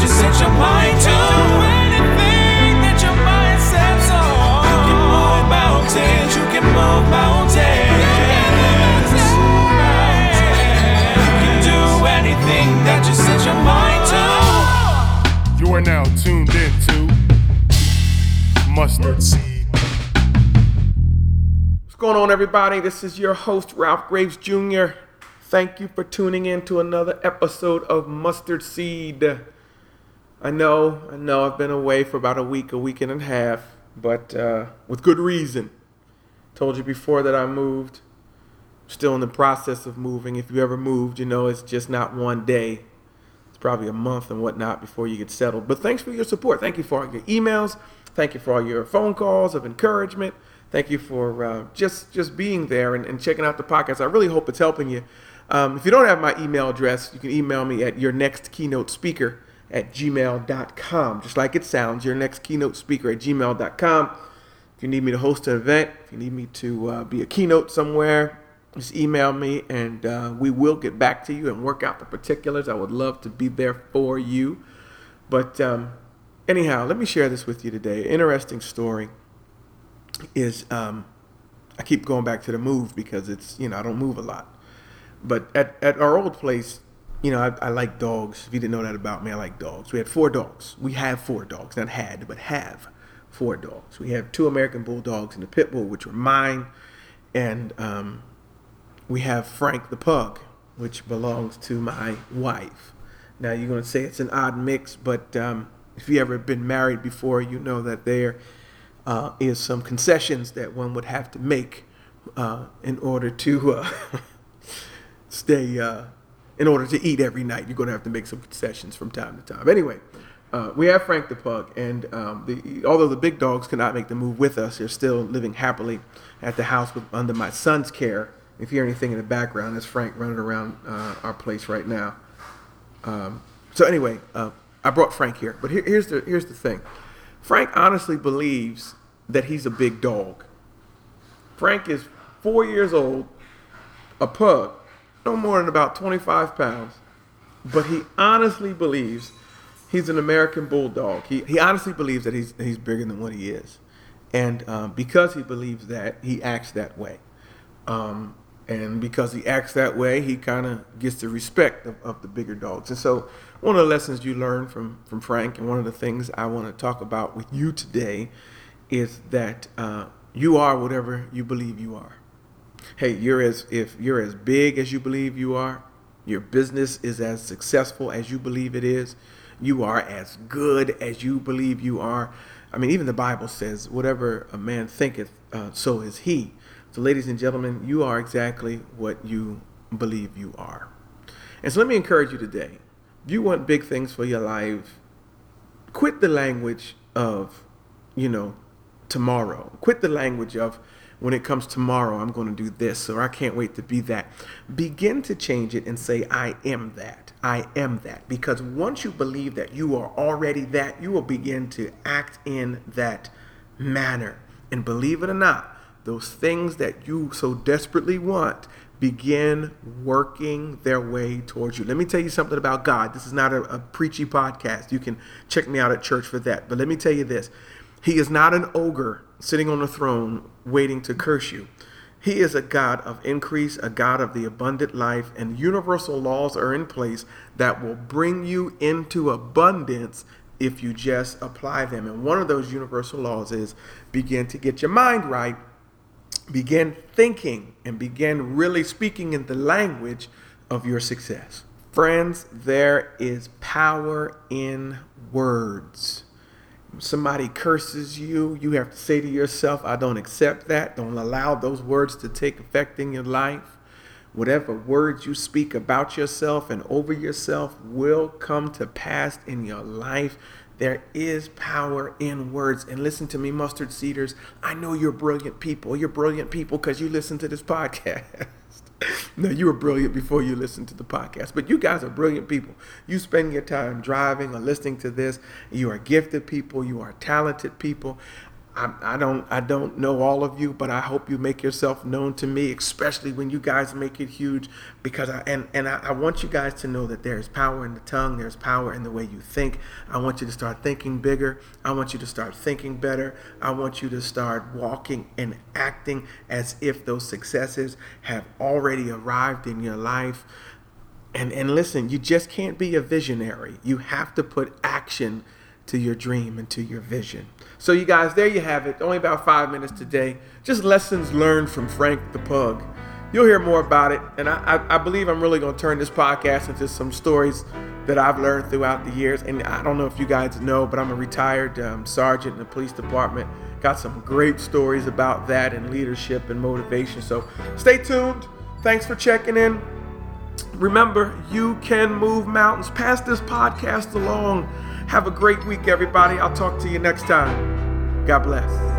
you. Do anything that your mind sets on. You can move mountains, you can move mountains. You can do anything that you set your mind to. You are now tuned in to Mustard Seed. What's going on, everybody? This is your host, Ralph Graves Jr. Thank you for tuning in to another episode of Mustard Seed. I know, I know I've been away for about a week, a week and a half, but uh, with good reason. Told you before that I moved. Still in the process of moving. If you ever moved, you know it's just not one day. It's probably a month and whatnot before you get settled. But thanks for your support. Thank you for all your emails. Thank you for all your phone calls of encouragement. Thank you for uh, just just being there and, and, checking out the podcast. I really hope it's helping you. Um, if you don't have my email address, you can email me at your next keynote speaker at gmail.com. Just like it sounds, your next keynote speaker at gmail.com. If you need me to host an event, if you need me to uh, be a keynote somewhere, just email me and uh, we will get back to you and work out the particulars. I would love to be there for you. But um, anyhow, let me share this with you today. Interesting story is um, I keep going back to the move because it's, you know, I don't move a lot. But at, at our old place, you know, I, I like dogs. If you didn't know that about me, I like dogs. We had four dogs. We have four dogs, not had, but have four dogs. We have two American bulldogs and a pit bull, which were mine, and um, we have Frank the pug, which belongs to my wife. Now you're going to say it's an odd mix, but um, if you ever been married before, you know that there uh, is some concessions that one would have to make uh, in order to uh, stay uh, in order to eat every night. You're going to have to make some concessions from time to time. Anyway, uh, we have Frank the pug, and um, the, although the big dogs cannot make the move with us, they're still living happily at the house with, under my son's care. If you hear anything in the background, it's Frank running around uh, our place right now. Um, so anyway, uh, I brought Frank here, but here, here's the here's the thing. Frank honestly believes that he's a big dog. Frank is four years old, a pug, no more than about 25 pounds, but he honestly believes he's an American bulldog. He, he honestly believes that he's, he's bigger than what he is. And um, because he believes that, he acts that way. Um, and because he acts that way, he kind of gets the respect of, of the bigger dogs. And so, one of the lessons you learn from, from Frank, and one of the things I want to talk about with you today, is that uh, you are whatever you believe you are hey, you're as if you're as big as you believe you are, your business is as successful as you believe it is, you are as good as you believe you are. I mean, even the Bible says, whatever a man thinketh, uh, so is he. So, ladies and gentlemen, you are exactly what you believe you are. And so, let me encourage you today. If you want big things for your life, quit the language of, you know, tomorrow. Quit the language of, when it comes tomorrow, I'm going to do this, or I can't wait to be that. Begin to change it and say, I am that. I am that. Because once you believe that you are already that, you will begin to act in that manner. And believe it or not, those things that you so desperately want begin working their way towards you. Let me tell you something about God. This is not a, a preachy podcast. You can check me out at church for that. But let me tell you this He is not an ogre sitting on a throne waiting to curse you. He is a God of increase, a God of the abundant life, and universal laws are in place that will bring you into abundance if you just apply them. And one of those universal laws is begin to get your mind right, begin thinking, and begin really speaking in the language of your success. Friends, there is power in words somebody curses you, you have to say to yourself, I don't accept that. Don't allow those words to take effect in your life. Whatever words you speak about yourself and over yourself will come to pass in your life. There is power in words. And listen to me, mustard seeders. I know you're brilliant people. You're brilliant people because you listen to this podcast. no, you were brilliant before you listened to the podcast. But you guys are brilliant people. You spend your time driving or listening to this. You are gifted people. You are talented people. I, I, don't I don't know all of you, but I hope you make yourself known to me, especially when you guys make it huge. Because I and and I, I want you guys to know that there's power in the tongue. There's power in the way you think. I want you to start thinking bigger. I want you to start thinking better. I want you to start walking and acting as if those successes have already arrived in your life. And and listen, you just can't be a visionary. You have to put action to your dream and to your vision. So, you guys, there you have it. Only about five minutes today. Just lessons learned from Frank the Pug. You'll hear more about it. And I, I, I believe I'm really going to turn this podcast into some stories that I've learned throughout the years. And I don't know if you guys know, but I'm a retired um, sergeant in the police department. Got some great stories about that and leadership and motivation. So stay tuned. Thanks for checking in. Remember, you can move mountains. Pass this podcast along. Have a great week, everybody. I'll talk to you next time. God bless.